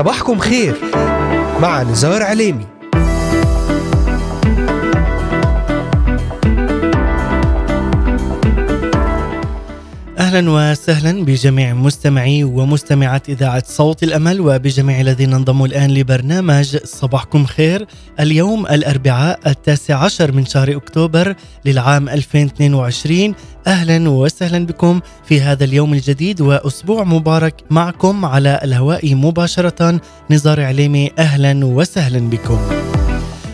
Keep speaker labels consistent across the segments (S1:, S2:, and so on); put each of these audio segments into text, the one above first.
S1: صباحكم خير مع نزار عليمي.
S2: أهلا وسهلا بجميع مستمعي ومستمعات إذاعة صوت الأمل وبجميع الذين انضموا الآن لبرنامج صباحكم خير. اليوم الأربعاء التاسع عشر من شهر أكتوبر للعام 2022 أهلا وسهلا بكم في هذا اليوم الجديد وأسبوع مبارك معكم على الهواء مباشرة. نزار عليمي أهلا وسهلا بكم.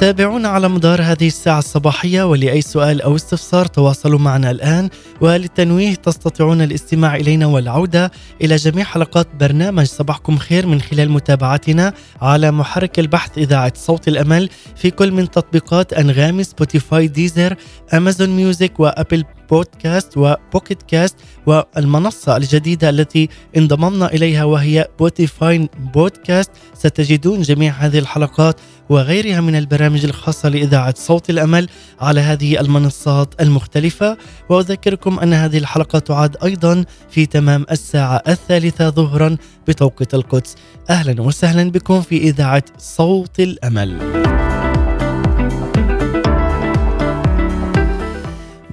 S2: تابعونا على مدار هذه الساعة الصباحية ولأي سؤال أو استفسار تواصلوا معنا الآن. وللتنويه تستطيعون الاستماع إلينا والعودة إلى جميع حلقات برنامج صباحكم خير من خلال متابعتنا على محرك البحث إذاعة صوت الأمل في كل من تطبيقات أنغامي Spotify Deezer Amazon Music و Apple Podcast و Pocket Cast والمنصة الجديدة التي انضممنا إليها وهي بوتيفاين بودكاست ستجدون جميع هذه الحلقات وغيرها من البرامج الخاصة لإذاعة صوت الأمل على هذه المنصات المختلفة. وأذكركم أن هذه الحلقة تعاد أيضا في تمام الساعة الثالثة ظهرا بتوقيت القدس. أهلا وسهلا بكم في إذاعة صوت الأمل.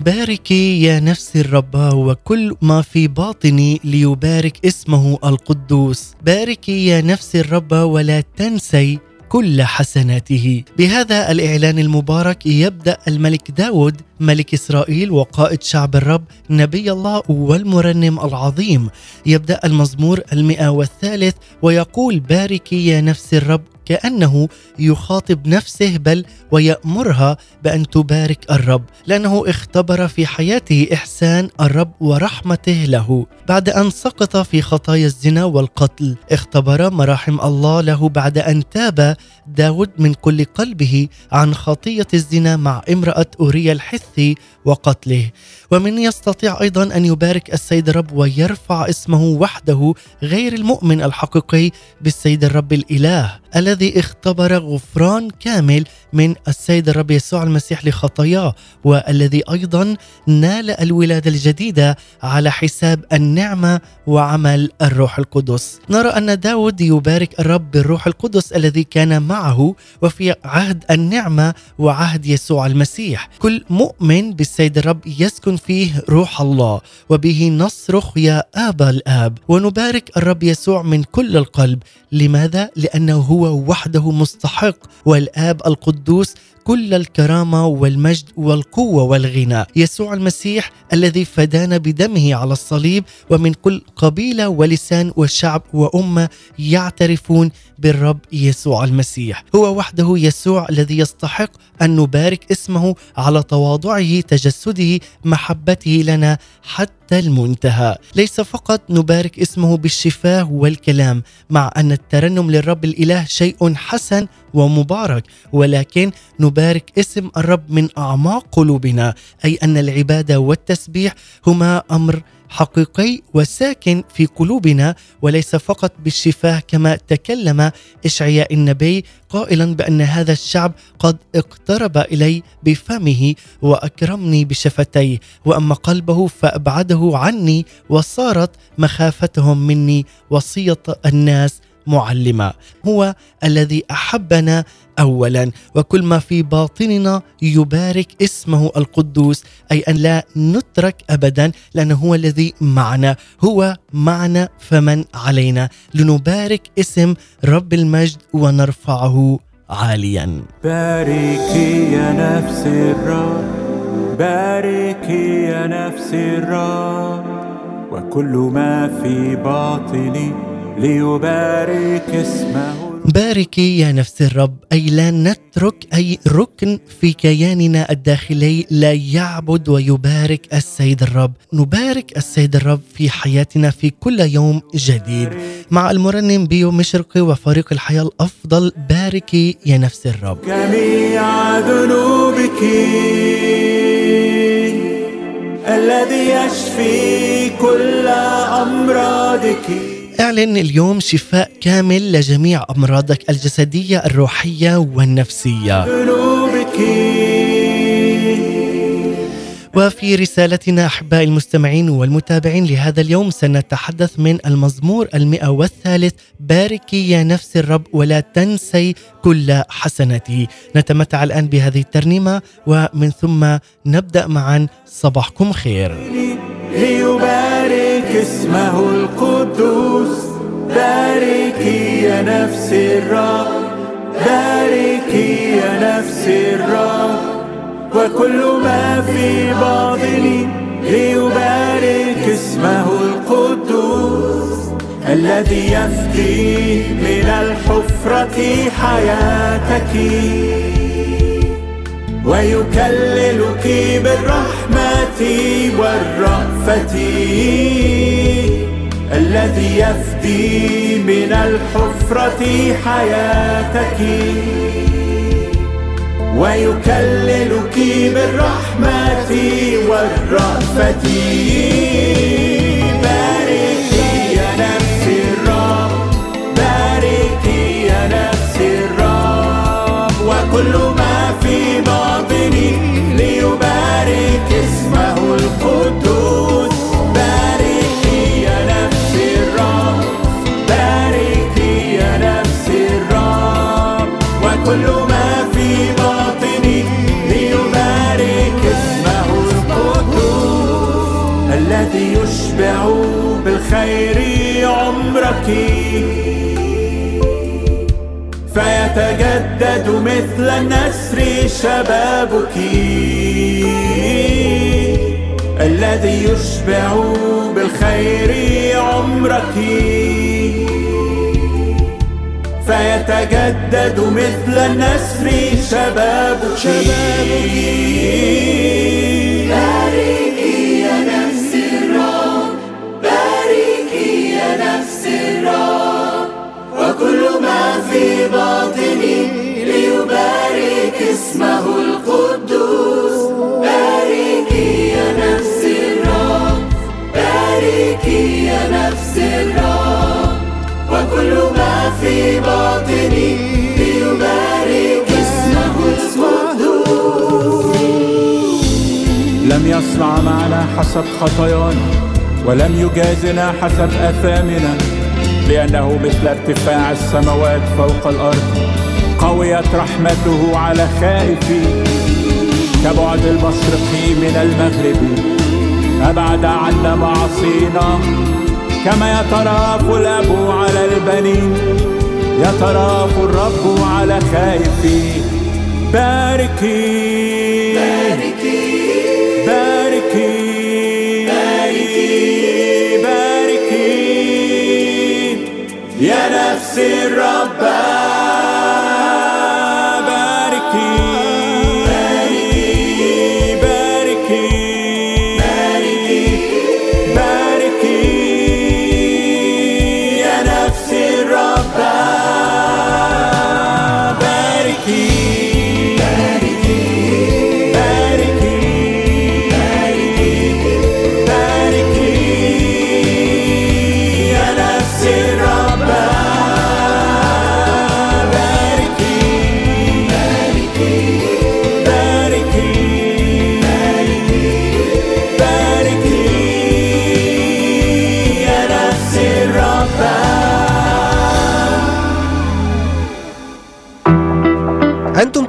S2: باركي يا نفس الرب وكل ما في باطني ليبارك اسمه القدوس. باركي يا نفس الرب ولا تنسي كل حسناته. بهذا الإعلان المبارك يبدأ الملك داود ملك إسرائيل وقائد شعب الرب نبي الله والمرنم العظيم. يبدأ المزمور المئة والثالث ويقول باركي يا نفس الرب كأنه يخاطب نفسه بل ويأمرها بأن تبارك الرب لأنه اختبر في حياته إحسان الرب ورحمته له. بعد أن سقط في خطايا الزنا والقتل اختبر مراحم الله له بعد أن تاب داود من كل قلبه عن خطية الزنا مع امرأة أوريا الحثي وقتله. ومن يستطيع أيضا أن يبارك السيد الرب ويرفع اسمه وحده غير المؤمن الحقيقي بالسيد الرب الإله الذي اختبر غفران كامل من السيد الرب يسوع المسيح لخطاياه والذي أيضا نال الولادة الجديدة على حساب النعمة وعمل الروح القدس. نرى أن داود يبارك الرب بالروح القدس الذي كان معه وفي عهد النعمة وعهد يسوع المسيح. كل مؤمن بالسيد الرب يسكن فيه روح الله وبه نصرخ يا آبا الآب ونبارك الرب يسوع من كل القلب. لماذا؟ لأنه هو وحده مستحق والآب القدوس كل الكرامة والمجد والقوة والغنى يسوع المسيح الذي فدانا بدمه على الصليب ومن كل قبيلة ولسان وشعب وأمة يعترفون بالرب يسوع المسيح. هو وحده يسوع الذي يستحق أن نبارك اسمه على تواضعه تجسده محبته لنا حتى المنتهى. ليس فقط نبارك اسمه بالشفاه والكلام مع أن الترنم للرب الإله شيء حسن ومبارك ولكن نبارك اسم الرب من أعماق قلوبنا أي أن العبادة والتسبيح هما أمر حقيقي وساكن في قلوبنا وليس فقط بالشفاه كما تكلم إشعياء النبي قائلا بأن هذا الشعب قد اقترب إلي بفمه وأكرمني بشفتيه وأما قلبه فأبعده عني وصارت مخافتهم مني وصية الناس معلما هو الذي أحبنا اولا وكل ما في باطننا يبارك اسمه القدوس أي أن لا نترك ابدا لأنه هو الذي معنا هو معنا فمن علينا. لنبارك اسم رب المجد ونرفعه عاليا.
S3: باركي يا نفس الرب باركي يا نفس الرب وكل ما في باطني ليبارك اسمه.
S2: باركي يا نفس الرب أي لا نترك أي ركن في كياننا الداخلي لا يعبد ويبارك السيد الرب. نبارك السيد الرب في حياتنا في كل يوم جديد. مع المرنم بيو مشرقي وفريق الحياة الأفضل باركي يا نفس الرب.
S3: جميع ذنوبك الذي يشفي كل أمراضك.
S2: إعلن اليوم شفاء كامل لجميع أمراضك الجسدية الروحية والنفسية.
S3: ذنوبك
S2: وفي رسالتنا أحبائي المستمعين والمتابعين لهذا اليوم سنتحدث من المزمور المئة والثالث باركي يا نفس الرب ولا تنسي كل حسناتي نتمتع الآن بهذه الترنيمة ومن ثم نبدأ معا صباحكم خير.
S3: ليبارك اسمه القدوس. باركي يا نفس الرب. باركي يا نفس الرب. وكل ما في باطني ليبارك اسمه القدوس. الذي يفدي من الحفرة حياتك. ويكللك بالرحمة والرأفة الذي يفدي من الحفرة حياتك. ويكللك بالرحمة والرأفة الذي يشبع بالخير عمرك. فيتجدد مثل النسر شبابك الذي يشبع بالخير عمرك. فيتجدد مثل النسر شبابك باركي يا نفس الرب باركي يا نفس الرب. وكل ما في باطني ليبارك اسمه القدوس. باركي يا نفس الرب باركي يا نفس الرب. وكل ما في باطني ليبارك اسمه القدوس لم يصنع معنا حسب خطايانا ولم يجازنا حسب آثامنا لأنه مثل ارتفاع السماوات فوق الأرض قويت رحمته على خائفين كبعد المشرق من المغرب أبعد عنا معاصينا كما يتراف الاب على البنين. يتراف الرب على باركي باركي.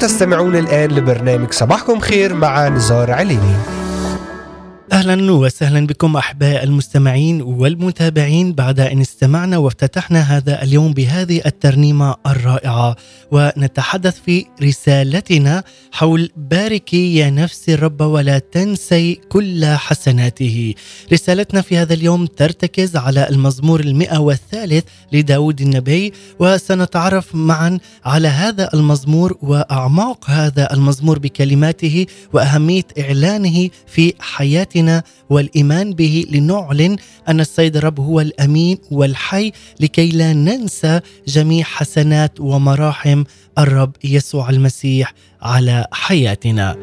S1: تستمعون الآن لبرنامج صباحكم خير مع نزار عليني.
S2: أهلا وسهلا بكم أحباء المستمعين والمتابعين بعد أن استمعنا وافتتحنا هذا اليوم بهذه الترنيمة الرائعة ونتحدث في رسالتنا حول باركي يا نفسي الرب ولا تنسي كل حسناته. رسالتنا في هذا اليوم ترتكز على المزمور المئة والثالث لداود النبي وسنتعرف معا على هذا المزمور وأعماق هذا المزمور بكلماته وأهمية إعلانه في حياتنا والإيمان به لنعلن أن السيد الرب هو الأمين والحي لكي لا ننسى جميع حسنات ومراحم الرب يسوع المسيح على حياتنا.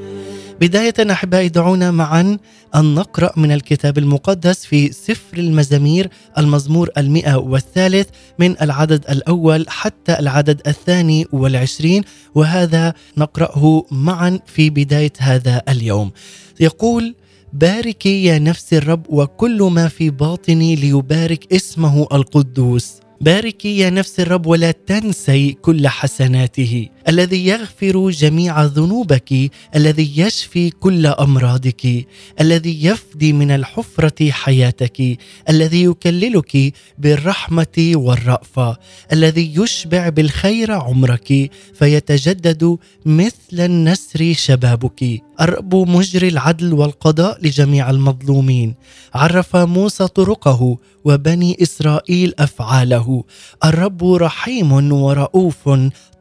S2: بداية أحبائي دعونا معا أن نقرأ من الكتاب المقدس في سفر المزامير المزمور المئة والثالث من العدد الأول حتى العدد الثاني والعشرين وهذا نقرأه معا في بداية هذا اليوم يقول باركي يا نفس الرب وكل ما في باطني ليبارك اسمه القدوس. باركي يا نفس الرب ولا تنسي كل حسناته. الذي يغفر جميع ذنوبك الذي يشفي كل أمراضك الذي يفدي من الحفرة حياتك الذي يكللك بالرحمة والرأفة الذي يشبع بالخير عمرك فيتجدد مثل النسر شبابك. الرب مجري العدل والقضاء لجميع المظلومين. عرف موسى طرقه وبني إسرائيل أفعاله. الرب رحيم ورؤوف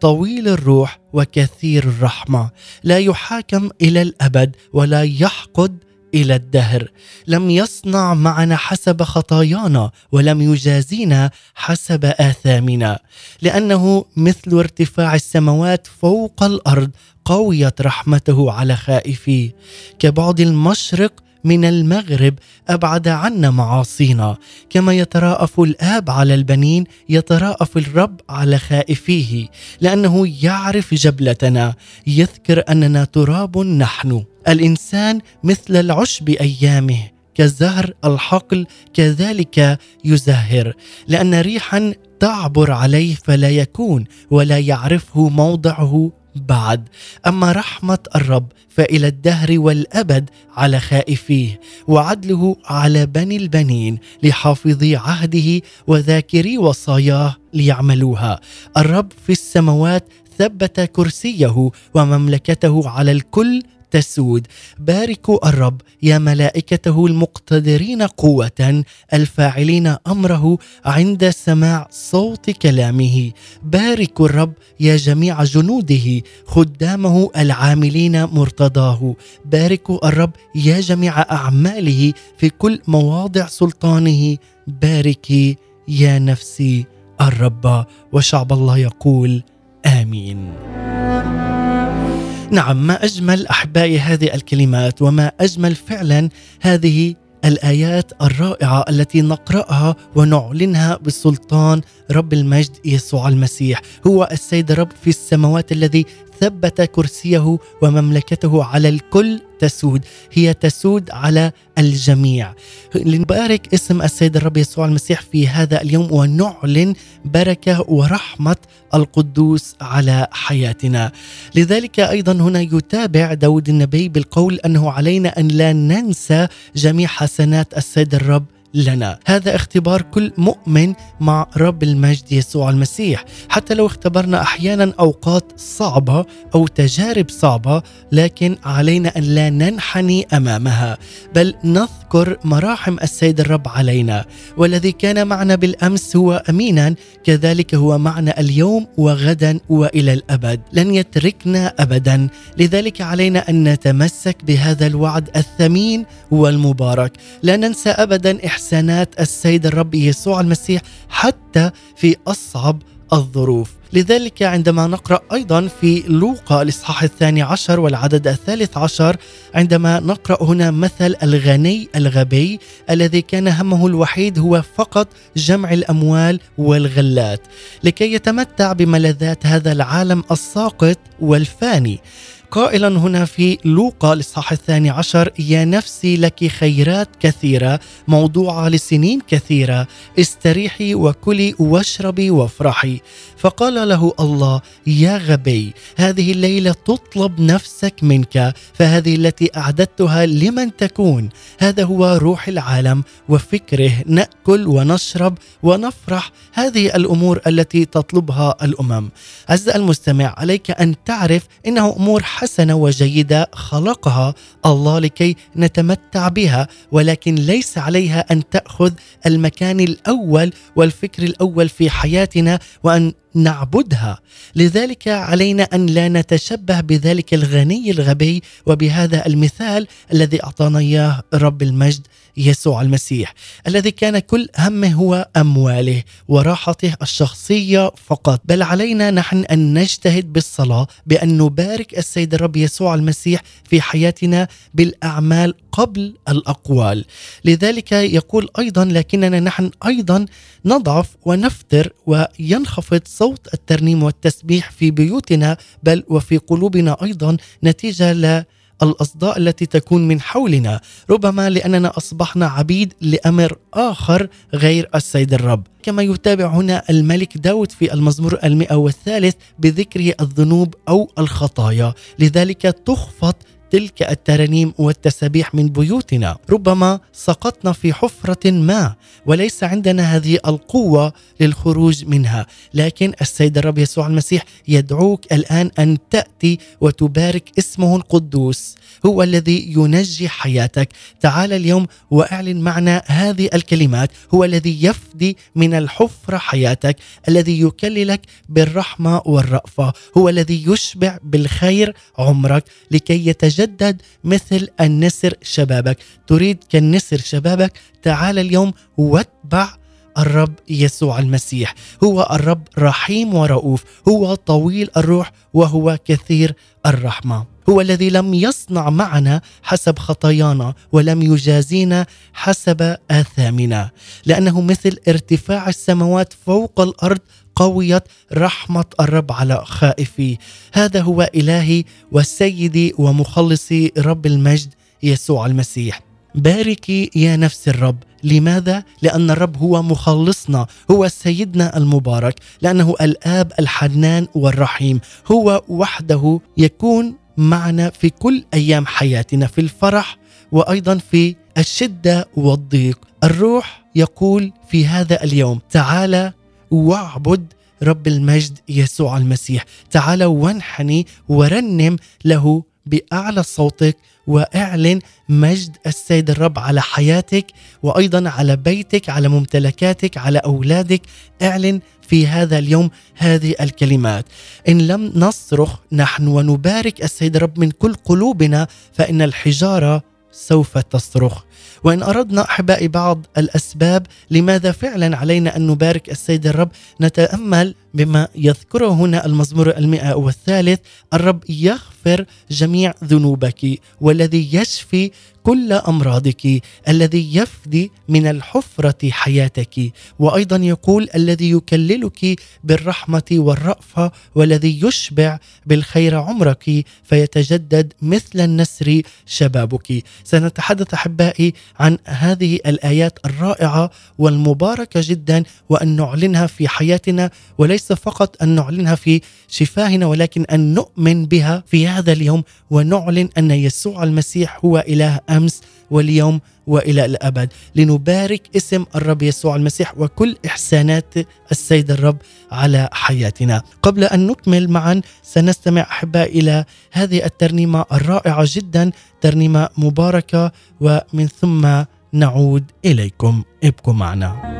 S2: طويل الروح وكثير الرحمة. لا يحاكم إلى الأبد ولا يحقد إلى الدهر. لم يصنع معنا حسب خطايانا ولم يجازينا حسب آثامنا. لأنه مثل ارتفاع السماوات فوق الأرض قويت رحمته على خائفيه. كبعد المشرق من المغرب أبعد عنا معاصينا. كما يتراءف الآب على البنين يتراءف الرب على خائفيه لأنه يعرف جبلتنا يذكر أننا تراب نحن. الإنسان مثل العشب أيامه كالزهر الحقل كذلك يزهر. لأن ريحا تعبر عليه فلا يكون ولا يعرفه موضعه بعد. أما رحمة الرب فإلى الدهر والأبد على خائفيه وعدله على بني البنين لحافظي عهده وذاكري وصاياه ليعملوها. الرب في السماوات ثبت كرسيه ومملكته على الكل تسود. باركوا الرب يا ملائكته المقتدرين قوة الفاعلين أمره عند سماع صوت كلامه. باركوا الرب يا جميع جنوده خدامه العاملين مرتضاه. باركوا الرب يا جميع أعماله في كل مواضع سلطانه. باركي يا نفسي الرب وشعب الله يقول آمين. نعم ما أجمل احبائي هذه الكلمات وما أجمل فعلا هذه الآيات الرائعة التي نقرأها ونعلنها بسلطان رب المجد يسوع المسيح. هو السيد الرب في السماوات الذي ثبت كرسيه ومملكته على الكل تسود هي تسود على الجميع. لنبارك اسم السيد الرب يسوع المسيح في هذا اليوم ونعلن بركة ورحمة القدوس على حياتنا. لذلك أيضا هنا يتابع داود النبي بالقول أنه علينا أن لا ننسى جميع حسنات السيد الرب لنا. هذا اختبار كل مؤمن مع رب المجد يسوع المسيح. حتى لو اختبرنا أحيانا أوقات صعبة أو تجارب صعبة لكن علينا أن لا ننحني أمامها بل نذكر مراحم السيد الرب علينا. والذي كان معنا بالأمس هو أمينا كذلك هو معنا اليوم وغدا وإلى الأبد. لن يتركنا ابدا. لذلك علينا أن نتمسك بهذا الوعد الثمين والمبارك. لا ننسى ابدا احسانات السيد الرب يسوع المسيح حتى في أصعب الظروف. لذلك عندما نقرأ أيضا في لوقا الإصحاح الثاني عشر والعدد الثالث عشر عندما نقرأ هنا مثل الغني الغبي الذي كان همه الوحيد هو فقط جمع الأموال والغلات لكي يتمتع بملذات هذا العالم الساقط والفاني. قائلا هنا في لوقا الاصحاح الثاني عشر يا نفسي لك خيرات كثيرة موضوعة لسنين كثيرة استريحي وكلي واشربي وافرحي. فقال له الله يا غبي هذه الليلة تطلب نفسك منك فهذه التي أعددتها لمن تكون. هذا هو روح العالم وفكره نأكل ونشرب ونفرح. هذه الأمور التي تطلبها الأمم. عز المستمع عليك أن تعرف إنه أمور حسنة وجيدة خلقها الله لكي نتمتع بها ولكن ليس عليها أن تأخذ المكان الأول والفكر الأول في حياتنا وأن نعبدها. لذلك علينا أن لا نتشبه بذلك الغني الغبي وبهذا المثال الذي أعطانا إياه رب المجد يسوع المسيح الذي كان كل همه هو أمواله وراحته الشخصية فقط. بل علينا نحن أن نجتهد بالصلاة بأن نبارك السيد الرب يسوع المسيح في حياتنا بالأعمال قبل الأقوال. لذلك يقول أيضا لكننا نحن أيضا نضعف ونفتر وينخفض صوت الترنيم والتسبيح في بيوتنا بل وفي قلوبنا أيضا نتيجة ل الأصداء التي تكون من حولنا ربما لأننا أصبحنا عبيد لأمر آخر غير السيد الرب. كما يتابع هنا الملك داود في المزمور المئة والثالث بذكره الذنوب أو الخطايا. لذلك تخفض تلك الترانيم والتسابيح من بيوتنا. ربما سقطنا في حفرة ما وليس عندنا هذه القوة للخروج منها. لكن السيد الرب يسوع المسيح يدعوك الآن أن تأتي وتبارك اسمه القدوس. هو الذي ينجي حياتك. تعال اليوم وأعلن معنا هذه الكلمات. هو الذي يفدي من الحفرة حياتك الذي يكللك بالرحمة والرأفة. هو الذي يشبع بالخير عمرك لكي يتجدد مثل النسر شبابك. تريد كالنسر شبابك؟ تعال اليوم واتبع الرب يسوع المسيح. هو الرب رحيم ورؤوف. هو طويل الروح وهو كثير الرحمة. هو الذي لم يصنع معنا حسب خطايانا ولم يجازينا حسب آثامنا. لأنه مثل ارتفاع السماوات فوق الأرض قويت رحمة الرب على خائفيه هذا هو إلهي وسيدي ومخلصي رب المجد يسوع المسيح. باركي يا نفس الرب. لماذا؟ لأن الرب هو مخلصنا هو سيدنا المبارك لأنه الآب الحنان والرحيم. هو وحده يكون معنا في كل أيام حياتنا في الفرح وأيضا في الشدة والضيق. الروح يقول في هذا اليوم تعال واعبد رب المجد يسوع المسيح. تعال وانحني ورنم له بأعلى صوتك وأعلن مجد السيد الرب على حياتك وأيضا على بيتك على ممتلكاتك على أولادك. أعلن في هذا اليوم هذه الكلمات. إن لم نصرخ نحن ونبارك السيد الرب من كل قلوبنا فإن الحجارة سوف تصرخ. وإن أردنا احبائي بعض الأسباب لماذا فعلا علينا أن نبارك السيد الرب نتأمل بما يذكره هنا المزمور المئة والثالث الرب يغفر جميع ذنوبك والذي يشفي كل أمراضك الذي يفدي من الحفرة حياتك. وأيضا يقول الذي يكللك بالرحمة والرأفة والذي يشبع بالخير عمرك فيتجدد مثل النسر شبابك. سنتحدث أحبائي عن هذه الآيات الرائعة والمباركة جدا وأن نعلنها في حياتنا وليس فقط أن نعلنها في شفاهنا ولكن أن نؤمن بها في هذا اليوم ونعلن أن يسوع المسيح هو إله أمس واليوم وإلى الأبد لنبارك اسم الرب يسوع المسيح وكل إحسانات السيد الرب على حياتنا. قبل أن نكمل معا سنستمع احباء إلى هذه الترنيمة الرائعة جدا ترنيمة مباركة ومن ثم نعود إليكم ابقوا معنا.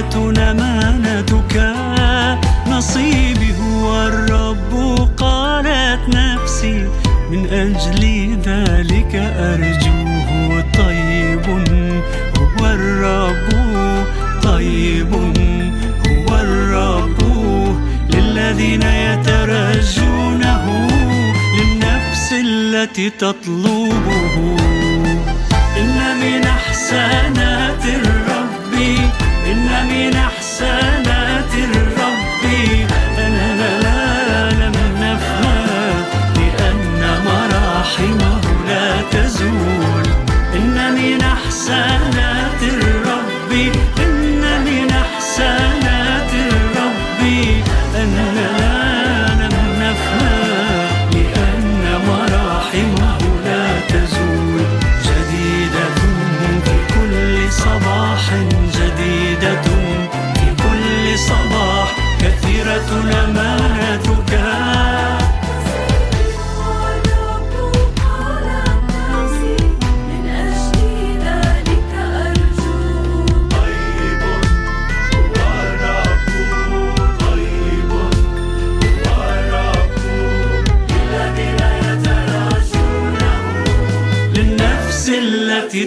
S4: كثيرة أمانتك. نصيبي هو الرب قالت نفسي من أجل ذلك أرجوه. طيب هو الرب. طيب هو الرب. للذين يترجونه للنفس التي تطلبه. إن من أحسانات الرب من أحسانات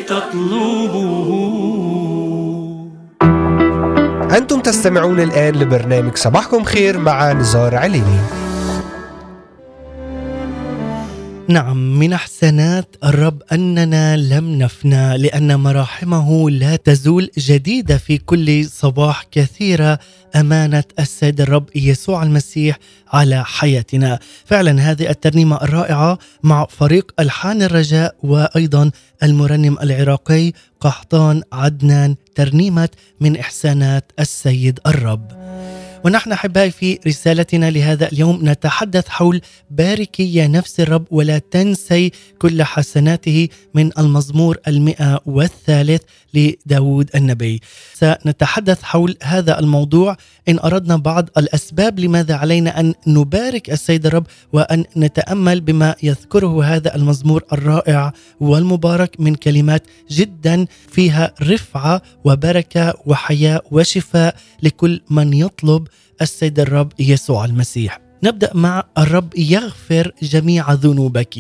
S4: تطلبه.
S1: أنتم تستمعون الآن لبرنامج صباحكم خير مع نزار عليني.
S2: نعم من احسانات الرب أننا لم نفنى لأن مراحمه لا تزول جديدة في كل صباح كثيرة أمانة السيد الرب يسوع المسيح على حياتنا. فعلا هذه الترنيمة الرائعة مع فريق ألحان الرجاء وأيضا المرنم العراقي قحطان عدنان ترنيمة من إحسانات السيد الرب. ونحن أحبائي في رسالتنا لهذا اليوم نتحدث حول باركي يا نفس الرب ولا تنسي كل حسناته من المزمور المئة والثالث لداود النبي. سنتحدث حول هذا الموضوع. إن أردنا بعض الأسباب لماذا علينا أن نبارك السيد الرب وأن نتأمل بما يذكره هذا المزمور الرائع والمبارك من كلمات جدا فيها رفعة وبركة وحياة وشفاء لكل من يطلب السيد الرب يسوع المسيح. نبدأ مع الرب يغفر جميع ذنوبك.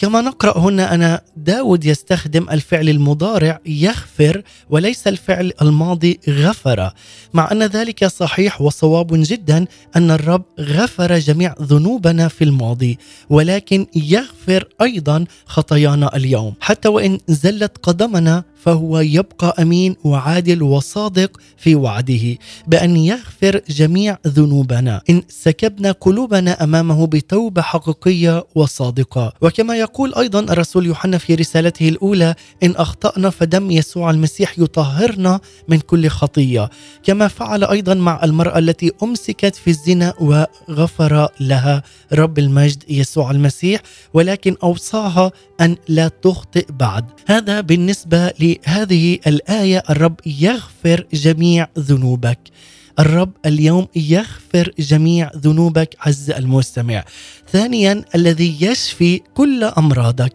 S2: كما نقرأ هنا أنا داود يستخدم الفعل المضارع يغفر وليس الفعل الماضي غفر مع أن ذلك صحيح وصواب جدا أن الرب غفر جميع ذنوبنا في الماضي ولكن يغفر أيضا خطايانا اليوم. حتى وإن زلت قدمنا فهو يبقى أمين وعادل وصادق في وعده بأن يغفر جميع ذنوبنا. إن سكبنا قلوبنا أمامه بتوبة حقيقية وصادقة. وكما يقول أيضا الرسول يوحنا في رسالته الأولى إن أخطأنا فدم يسوع المسيح يطهرنا من كل خطية. كما فعل أيضا مع المرأة التي أمسكت في الزنا وغفر لها رب المجد يسوع المسيح ولكن أوصاها أن لا تخطئ بعد. هذا بالنسبة لهذه الآية الرب يغفر جميع ذنوبك. الرب اليوم يغفر جميع ذنوبك عز المستمع. ثانيا الذي يشفي كل أمراضك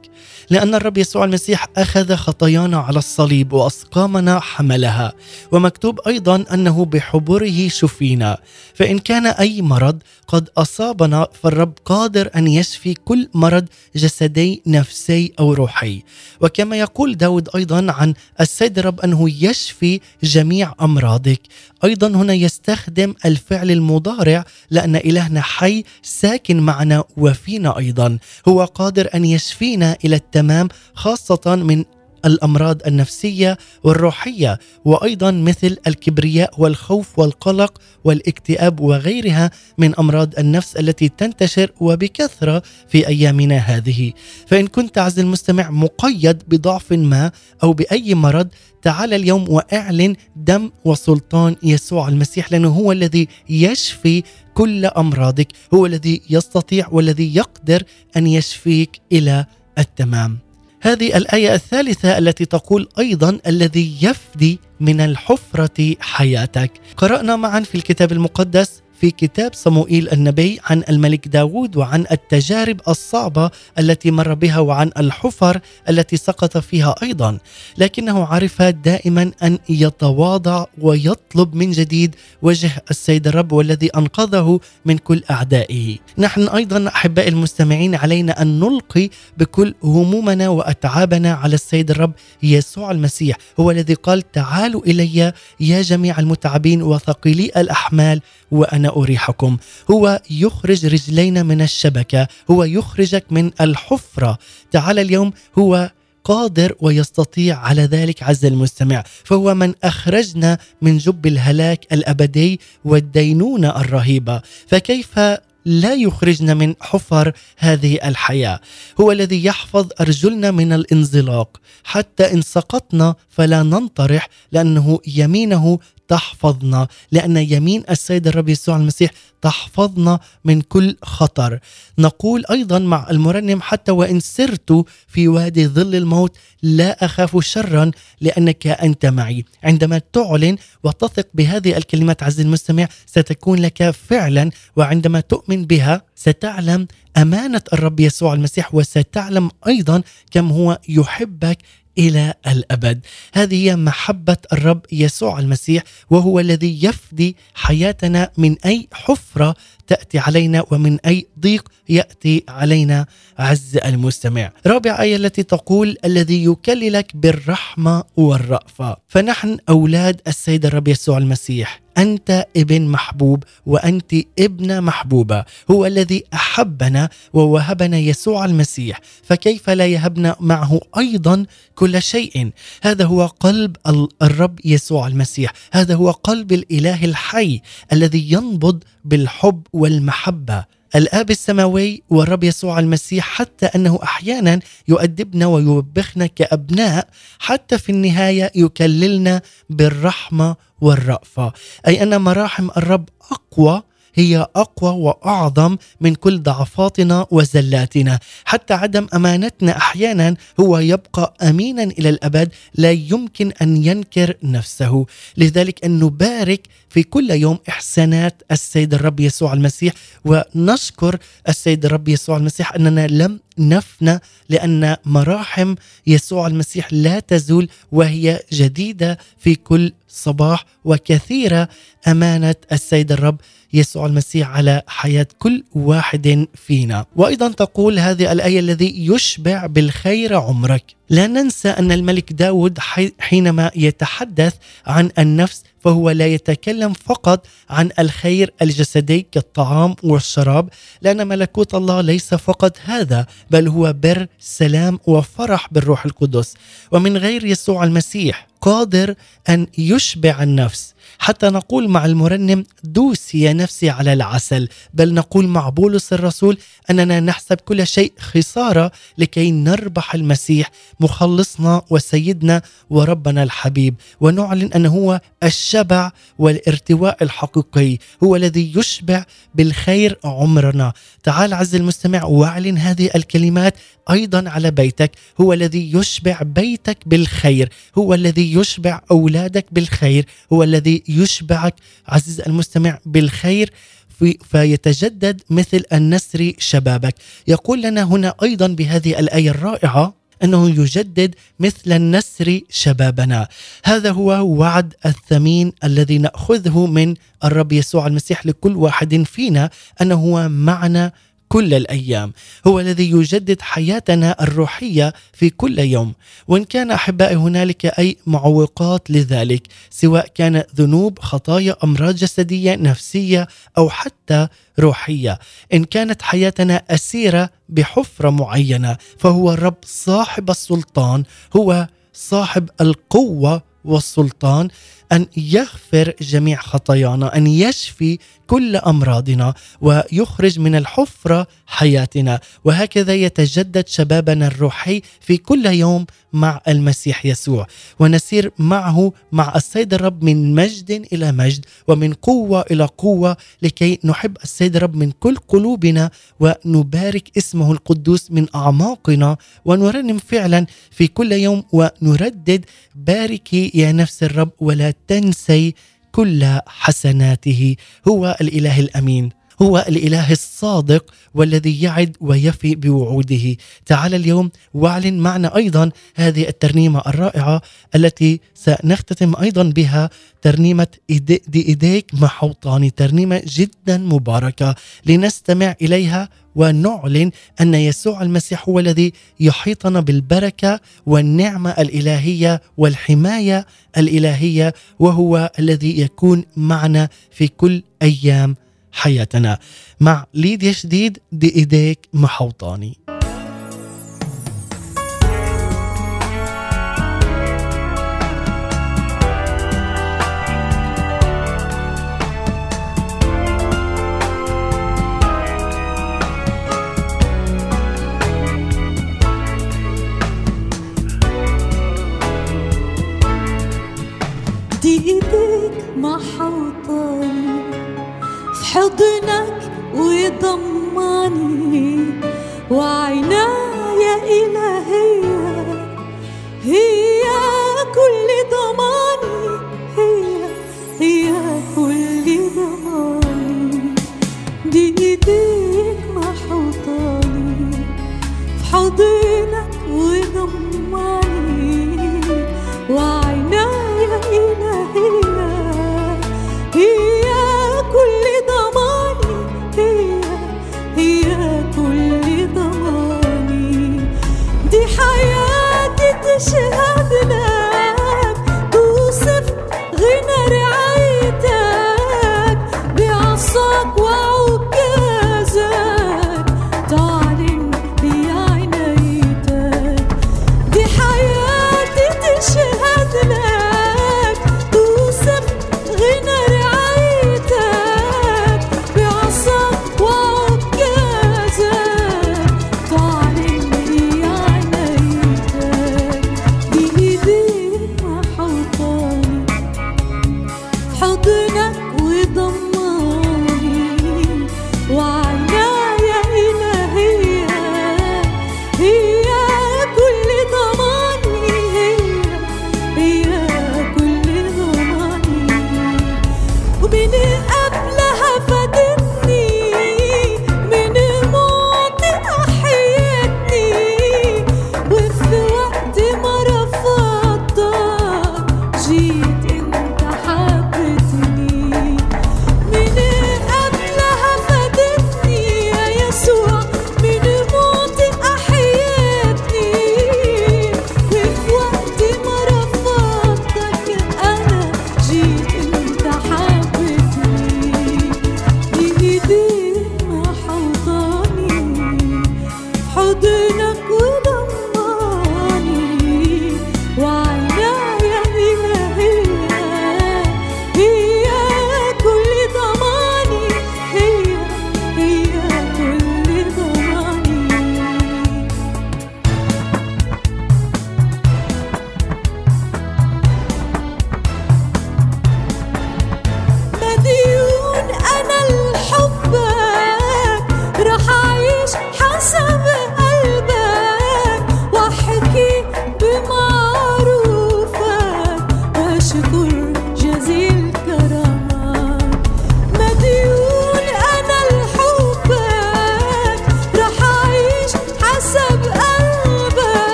S2: لأن الرب يسوع المسيح أخذ خطايانا على الصليب وأسقامنا حملها ومكتوب أيضا أنه بحبره شفينا. فإن كان أي مرض قد أصابنا فالرب قادر أن يشفي كل مرض جسدي نفسي أو روحي. وكما يقول داود أيضا عن السيد الرب أنه يشفي جميع أمراضك. أيضا هنا يستخدم الفعل المضارع لأن إلهنا حي ساكن معنا وفينا أيضا. هو قادر أن يشفينا إلى التمام خاصة من الأمراض النفسية والروحية وأيضا مثل الكبرياء والخوف والقلق والاكتئاب وغيرها من أمراض النفس التي تنتشر وبكثرة في أيامنا هذه. فإن كنت عز المستمع مقيد بضعف ما أو بأي مرض تعال اليوم وأعلن دم وسلطان يسوع المسيح لأنه هو الذي يشفي كل أمراضك هو الذي يستطيع والذي يقدر أن يشفيك إلى التمام. هذه الآية الثالثة التي تقول أيضا الذي يفدي من الحفرة حياتك. قرأنا معا في الكتاب المقدس في كتاب صموئيل النبي عن الملك داود وعن التجارب الصعبة التي مر بها وعن الحفر التي سقط فيها أيضا. لكنه عرف دائما أن يتواضع ويطلب من جديد وجه السيد الرب والذي أنقذه من كل أعدائه. نحن أيضا أحبائي المستمعين علينا أن نلقي بكل همومنا وأتعابنا على السيد الرب يسوع المسيح. هو الذي قال تعالوا إلي يا جميع المتعبين وثقيلي الأحمال وأنا أريحكم. هو يخرج رجلينا من الشبكة هو يخرجك من الحفرة. تعال اليوم هو قادر ويستطيع على ذلك عز المستمع. فهو من أخرجنا من جب الهلاك الأبدي والدينونة الرهيبة. فكيف لا يخرجنا من حفر هذه الحياة؟ هو الذي يحفظ أرجلنا من الانزلاق. حتى إن سقطنا فلا ننطرح لأنه يمينه تحفظنا لأن يمين السيد الرب يسوع المسيح تحفظنا من كل خطر. نقول أيضا مع المرنم حتى وإن سرت في وادي ظل الموت لا أخاف شرا لأنك أنت معي. عندما تعلن وتثق بهذه الكلمات عز المستمع ستكون لك فعلا وعندما تؤمن بها ستعلم أمانة الرب يسوع المسيح وستعلم أيضا كم هو يحبك إلى الأبد. هذه هي محبة الرب يسوع المسيح وهو الذي يفدي حياتنا من أي حفرة تأتي علينا ومن أي ضيق يأتي علينا عز المستمع. رابع آية التي تقول الذي يكللك بالرحمة والرأفة. فنحن أولاد السيد الرب يسوع المسيح. أنت ابن محبوب وأنت ابنة محبوبة. هو الذي أحبنا ووهبنا يسوع المسيح. فكيف لا يهبنا معه أيضا كل شيء؟ هذا هو قلب ال- الرب يسوع المسيح. هذا هو قلب الإله الحي الذي ينبض بالحب والمحبة. الآب السماوي والرب يسوع المسيح حتى أنه أحيانا يؤدبنا ويوبخنا كأبناء حتى في النهاية يكللنا بالرحمة والرأفة. أي أن مراحم الرب أقوى هي أقوى وأعظم من كل ضعفاتنا وزلاتنا. حتى عدم أمانتنا أحيانا هو يبقى أمينا إلى الأبد لا يمكن أن ينكر نفسه. لذلك أن نبارك في كل يوم إحسانات السيد الرب يسوع المسيح ونشكر السيد الرب يسوع المسيح أننا لم نفنى لأن مراحم يسوع المسيح لا تزول وهي جديدة في كل صباح وكثيرة أمانة السيد الرب يسوع المسيح على حياة كل واحد فينا. وأيضا تقول هذه الآية الذي يشبع بالخير عمرك. لا ننسى أن الملك داود حي- حينما يتحدث عن النفس فهو لا يتكلم فقط عن الخير الجسدي كالطعام والشراب لأن ملكوت الله ليس فقط هذا بل هو بر سلام وفرح بالروح القدس. ومن غير يسوع المسيح قادر أن يشبع النفس. حتى نقول مع المرنم دوسي يا نفسي على العسل بل نقول مع بولس الرسول أننا نحسب كل شيء خسارة لكي نربح المسيح مخلصنا وسيدنا وربنا الحبيب. ونعلن انه هو الشبع والارتواء الحقيقي هو الذي يشبع بالخير عمرنا. تعال عز المستمع واعلن هذه الكلمات أيضا على بيتك. هو الذي يشبع بيتك بالخير. هو الذي يشبع أولادك بالخير. هو الذي يشبعك عزيز المستمع بالخير. في فيتجدد مثل النسر شبابك. يقول لنا هنا أيضا بهذه الآية الرائعة أنه يجدد مثل النسر شبابنا. هذا هو وعد الثمين الذي نأخذه من الرب يسوع المسيح لكل واحد فينا أنه هو معنا كل الأيام. هو الذي يجدد حياتنا الروحية في كل يوم. وإن كان أحبائي هنالك أي معوقات لذلك سواء كان ذنوب خطايا أمراض جسدية نفسية أو حتى روحية. إن كانت حياتنا أسيرة بحفرة معينة فهو الرب صاحب السلطان هو صاحب القوة والسلطان. أن يغفر جميع خطايانا أن يشفي كل أمراضنا ويخرج من الحفرة حياتنا. وهكذا يتجدد شبابنا الروحي في كل يوم مع المسيح يسوع. ونسير معه مع السيد الرب من مجد إلى مجد ومن قوة إلى قوة لكي نحب السيد الرب من كل قلوبنا ونبارك اسمه القدوس من أعماقنا ونرنم فعلا في كل يوم ونردد باركي يا نفس الرب ولا تنسي كل حسناته. هو الإله الأمين. هو الإله الصادق والذي يعد ويفي بوعوده. تعال اليوم واعلن معنا أيضا هذه الترنيمة الرائعة التي سنختتم أيضا بها ترنيمة دي إيديك محوطاني. ترنيمة جدا مباركة. لنستمع إليها ونعلن أن يسوع المسيح هو الذي يحيطنا بالبركة والنعمة الإلهية والحماية الإلهية وهو الذي يكون معنا في كل أيام. حياتنا مع ليديا شديد دي ايديك محوطاني.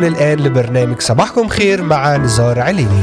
S1: تستمعون الآن لبرنامج صباحكم خير مع نزار عليني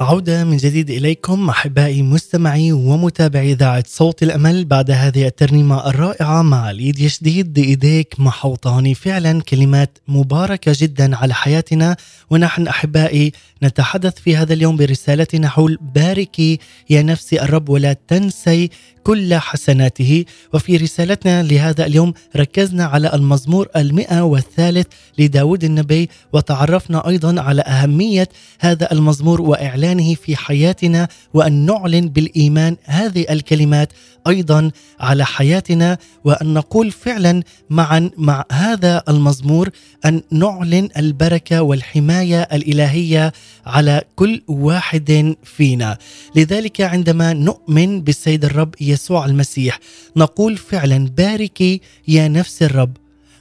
S2: عودة من جديد إليكم أحبائي مستمعي ومتابعي إذاعة صوت الأمل بعد هذه الترنيمة الرائعة مع الإيد يشديد بإيديك محوطاني فعلا كلمات مباركة جدا على حياتنا. ونحن أحبائي نتحدث في هذا اليوم برسالتنا حول باركي يا نفسي الرب ولا تنسي كل حسناته. وفي رسالتنا لهذا اليوم ركزنا على المزمور المئة والثالث لداود النبي وتعرفنا أيضا على أهمية هذا المزمور وإعلانه في حياتنا وأن نعلن بالإيمان. هذه الكلمات أيضا على حياتنا وأن نقول فعلا معا مع هذا المزمور أن نعلن البركة والحماية الإلهية على كل واحد فينا. لذلك عندما نؤمن بالسيد الرب يسوع المسيح نقول فعلا باركي يا نفس الرب.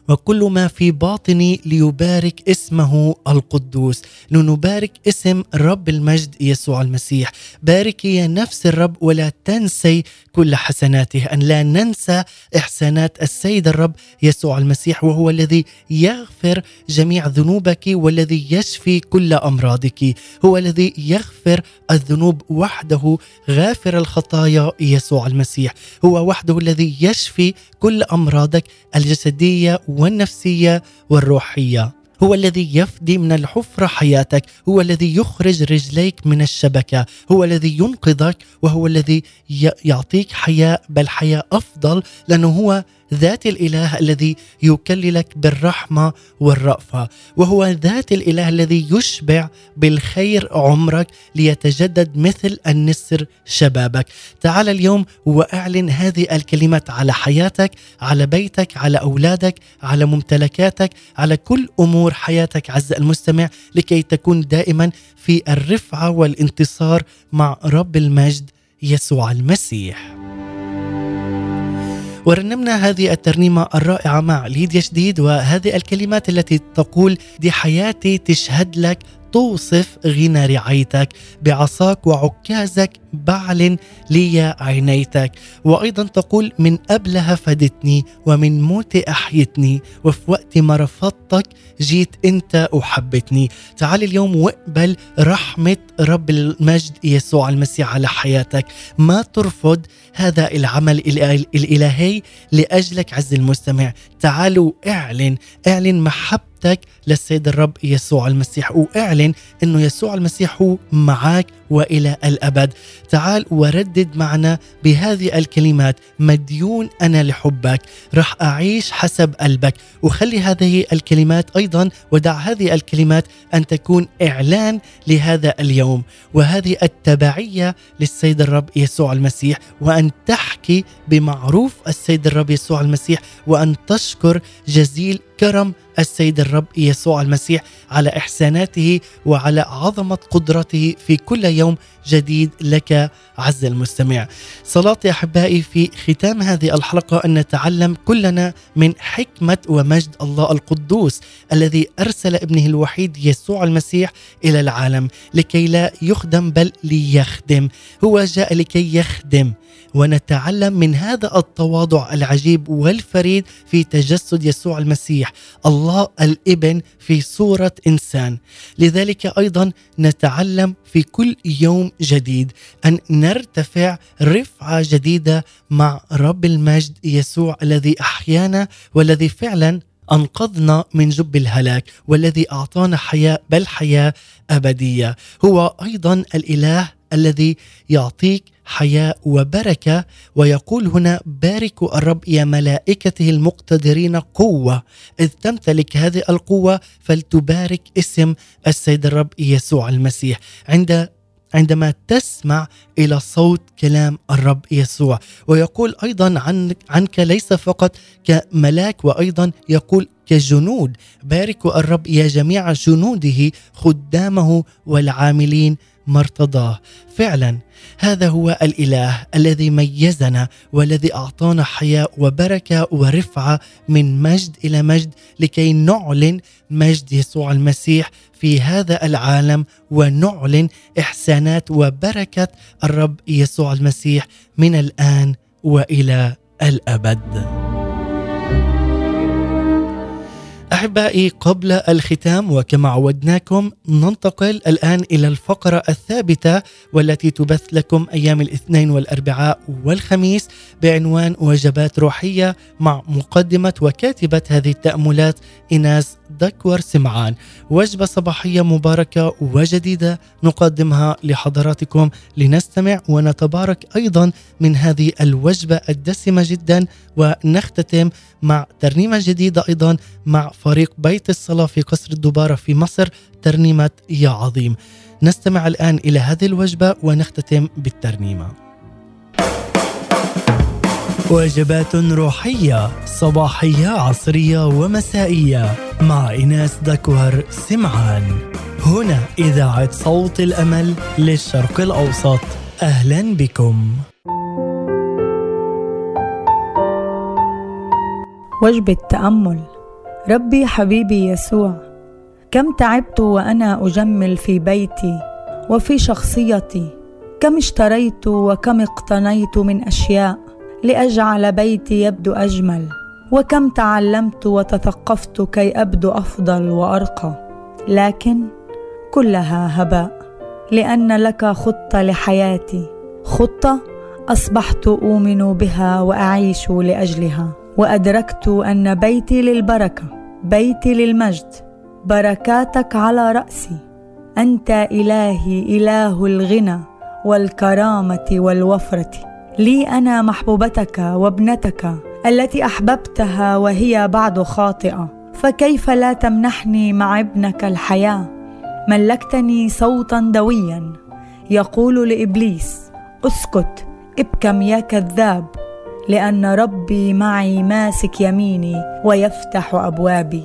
S2: وكل ما في باطني ليبارك اسمه القدوس. لنبارك اسم رب المجد يسوع المسيح. باركي يا نفس الرب ولا تنسي كل حسناته. أن لا ننسى إحسانات السيد الرب يسوع المسيح وهو الذي يغفر جميع ذنوبك والذي يشفي كل أمراضك. هو الذي يغفر الذنوب وحده. غافر الخطايا يسوع المسيح. هو وحده الذي يشفي كل أمراضك. الجسدية والنفسية والروحية. هو الذي يفدي من الحفرة حياتك. هو الذي يخرج رجليك من الشبكة. هو الذي ينقذك. وهو الذي يعطيك حياة بل حياة أفضل لأنه هو ذات الإله الذي يكللك بالرحمة والرأفة وهو ذات الإله الذي يشبع بالخير عمرك ليتجدد مثل النسر شبابك. تعال اليوم وأعلن هذه الكلمات على حياتك على بيتك على أولادك على ممتلكاتك على كل أمور حياتك عز المستمع لكي تكون دائما في الرفعة والانتصار مع رب المجد يسوع المسيح. ورنمنا هذه الترنيمة الرائعة مع ليديا شديد وهذه الكلمات التي تقول دي حياتي تشهد لك توصف غنى رعايتك بعصاك وعكازك بعلن لي عينيتك. وأيضا تقول من قبلها فدتني ومن موت أحيتني وفي وقت ما رفضتك جيت أنت وحبتني. تعال اليوم واقبل رحمة رب المجد يسوع المسيح على حياتك. ما ترفض هذا العمل الإله- الإلهي لأجلك عز المستمع. تعالوا اعلن اعلن محبتك للسيد الرب يسوع المسيح. وإعلن إنه يسوع المسيح هو معك وإلى الأبد. تعال وردد معنا بهذه الكلمات. مديون أنا لحبك. راح أعيش حسب قلبك. وخلي هذه الكلمات أيضا ودع هذه الكلمات أن تكون إعلان لهذا اليوم. وهذه التبعية للسيد الرب يسوع المسيح. وأن تحكي بمعروف السيد الرب يسوع المسيح. وأن تشكر جزيل كرم السيد الرب يسوع المسيح على إحساناته وعلى عظمة قدرته في كل يوم جديد لك عز المستمع. صلاتي أحبائي في ختام هذه الحلقة أن نتعلم كلنا من حكمة ومجد الله القدوس الذي أرسل ابنه الوحيد يسوع المسيح إلى العالم لكي لا يخدم بل ليخدم. هو جاء لكي يخدم ونتعلم من هذا التواضع العجيب والفريد في تجسد يسوع المسيح الله الإبن في صورة إنسان. لذلك أيضا نتعلم في كل يوم جديد أن نرتفع رفعة جديدة مع رب المجد يسوع الذي أحيانا والذي فعلا أنقذنا من جب الهلاك والذي أعطانا حياة بل حياة أبدية. هو أيضا الإله الذي يعطيك حياه وبركة. ويقول هنا باركوا الرب يا ملائكته المقتدرين قوة. إذ تمتلك هذه القوة فلتبارك اسم السيد الرب يسوع المسيح. عند عندما تسمع إلى صوت كلام الرب يسوع. ويقول أيضا عنك عنك ليس فقط كملاك وأيضا يقول كجنود. باركوا الرب يا جميع جنوده خدامه والعاملين مرتضاه فعلا هذا هو الإله الذي ميزنا والذي أعطانا حياه وبركة ورفعة من مجد إلى مجد لكي نعلن مجد يسوع المسيح في هذا العالم ونعلن إحسانات وبركة الرب يسوع المسيح من الآن وإلى الأبد. أحبائي قبل الختام وكما عودناكم ننتقل الآن إلى الفقرة الثابتة والتي تبث لكم أيام الاثنين والأربعاء والخميس بعنوان وجبات روحية مع مقدمة وكاتبة هذه التأملات ايناس دكور سمعان. وجبة صباحية مباركة وجديدة نقدمها لحضراتكم لنستمع ونتبارك أيضا من هذه الوجبة الدسمة جدا ونختتم مع ترنيمة جديدة أيضا مع فريق بيت الصلاة في قصر الدبارة في مصر ترنيمة يا عظيم. نستمع الآن إلى هذه الوجبة ونختتم بالترنيمة. وجبات روحية صباحية عصرية ومسائية. مع إناس دكوهر سمعان. هنا إذاعة صوت الأمل للشرق الأوسط. أهلا بكم.
S5: وجبة تأمل ربي حبيبي يسوع كم تعبت وأنا أجمل في بيتي وفي شخصيتي؟ كم اشتريت وكم اقتنيت من أشياء؟ لأجعل بيتي يبدو أجمل وكم تعلمت وتثقفت كي أبدو أفضل وأرقى. لكن كلها هباء لأن لك خطة لحياتي. خطة أصبحت أؤمن بها وأعيش لأجلها. وأدركت أن بيتي للبركة بيتي للمجد. بركاتك على رأسي. أنت إلهي إله الغنى والكرامة والوفرة. لي أنا محبوبتك وابنتك التي أحببتها وهي بعد خاطئة. فكيف لا تمنحني مع ابنك الحياة؟ ملكتني صوتا دويا. يقول لإبليس أسكت ابكم يا كذاب لأن ربي معي ماسك يميني ويفتح أبوابي.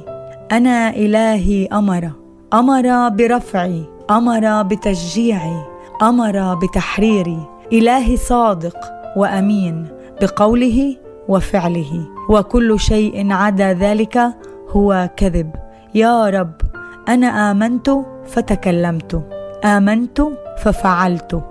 S5: أنا إلهي أمر أمر برفعي أمر بتشجيعي أمر بتحريري. إلهي صادق وأمين بقوله وفعله. وكل شيء عدا ذلك هو كذب. يا رب أنا آمنت فتكلمت. آمنت ففعلت.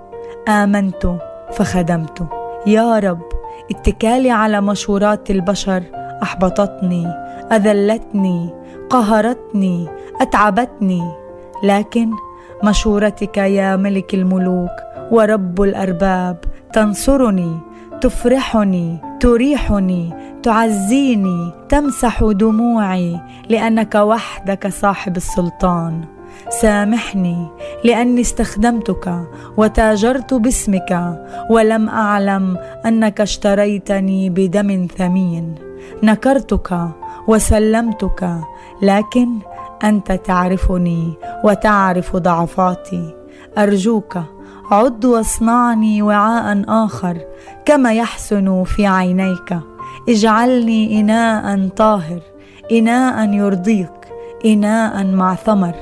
S5: آمنت فخدمت. يا رب اتكالي على مشورات البشر. أحبطتني أذلتني قهرتني أتعبتني. لكن مشورتك يا ملك الملوك ورب الأرباب تنصرني تفرحني تريحني تعزيني تمسح دموعي لأنك وحدك صاحب السلطان. سامحني لأني استخدمتك وتاجرت باسمك ولم أعلم أنك اشتريتني بدم ثمين. نكرتك وسلمتك لكن أنت تعرفني وتعرف ضعفاتي. أرجوك عد واصنعني وعاء آخر كما يحسن في عينيك. اجعلني إناء طاهر إناء يرضيك إناء مع ثمر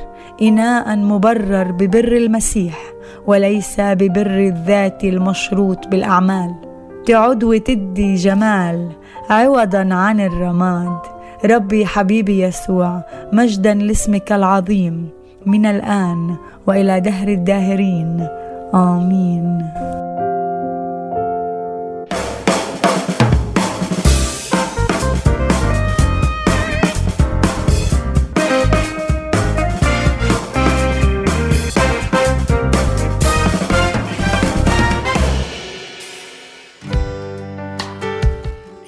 S5: إناء مبرر ببر المسيح وليس ببر الذات المشروط بالأعمال. تعد وتدي جمال عوضا عن الرماد. ربي حبيبي يسوع مجدا لاسمك العظيم من الآن وإلى دهر الداهرين. امين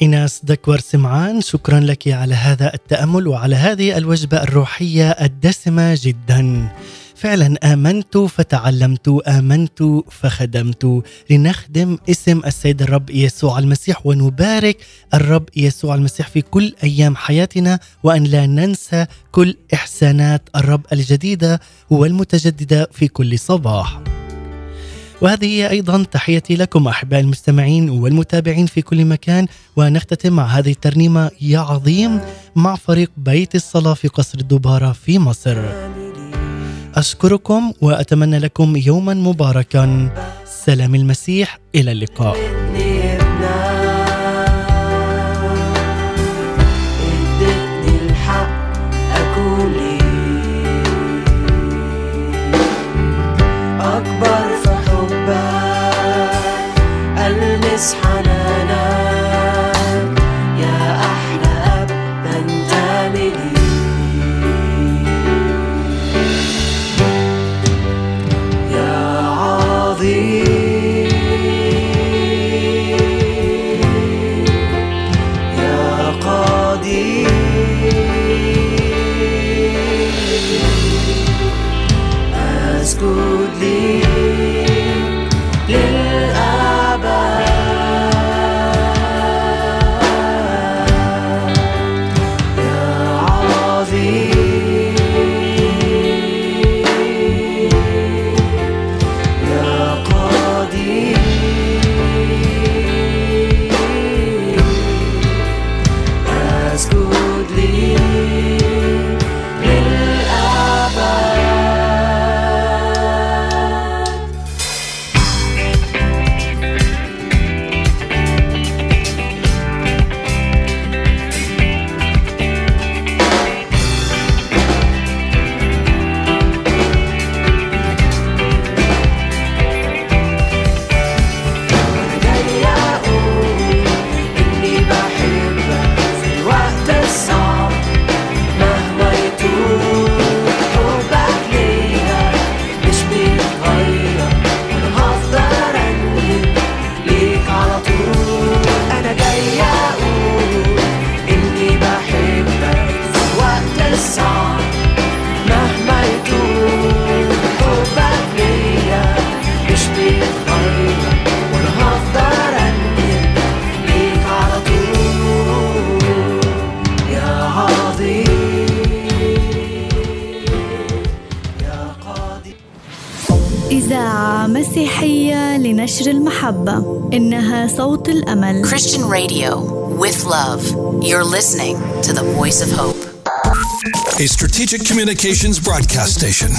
S2: إيناس دكور سمعان شكرا لك على هذا التأمل وعلى هذه الوجبة الروحية الدسمة جدا. فعلا آمنت فتعلمت آمنت فخدمت لنخدم اسم السيد الرب يسوع المسيح ونبارك الرب يسوع المسيح في كل أيام حياتنا وأن لا ننسى كل إحسانات الرب الجديدة والمتجددة في كل صباح وهذه هي أيضا تحيتي لكم أحبائي المستمعين والمتابعين في كل مكان ونختتم مع هذه الترنيمة يا عظيم مع فريق بيت الصلاة في قصر الدباره في مصر. أشكركم وأتمنى لكم يوما مباركا. سلام المسيح إلى اللقاء.
S3: اكبر في حبك المس حنانك
S6: Christian Radio with love. You're listening to the voice of hope.
S7: a strategic communications broadcast station.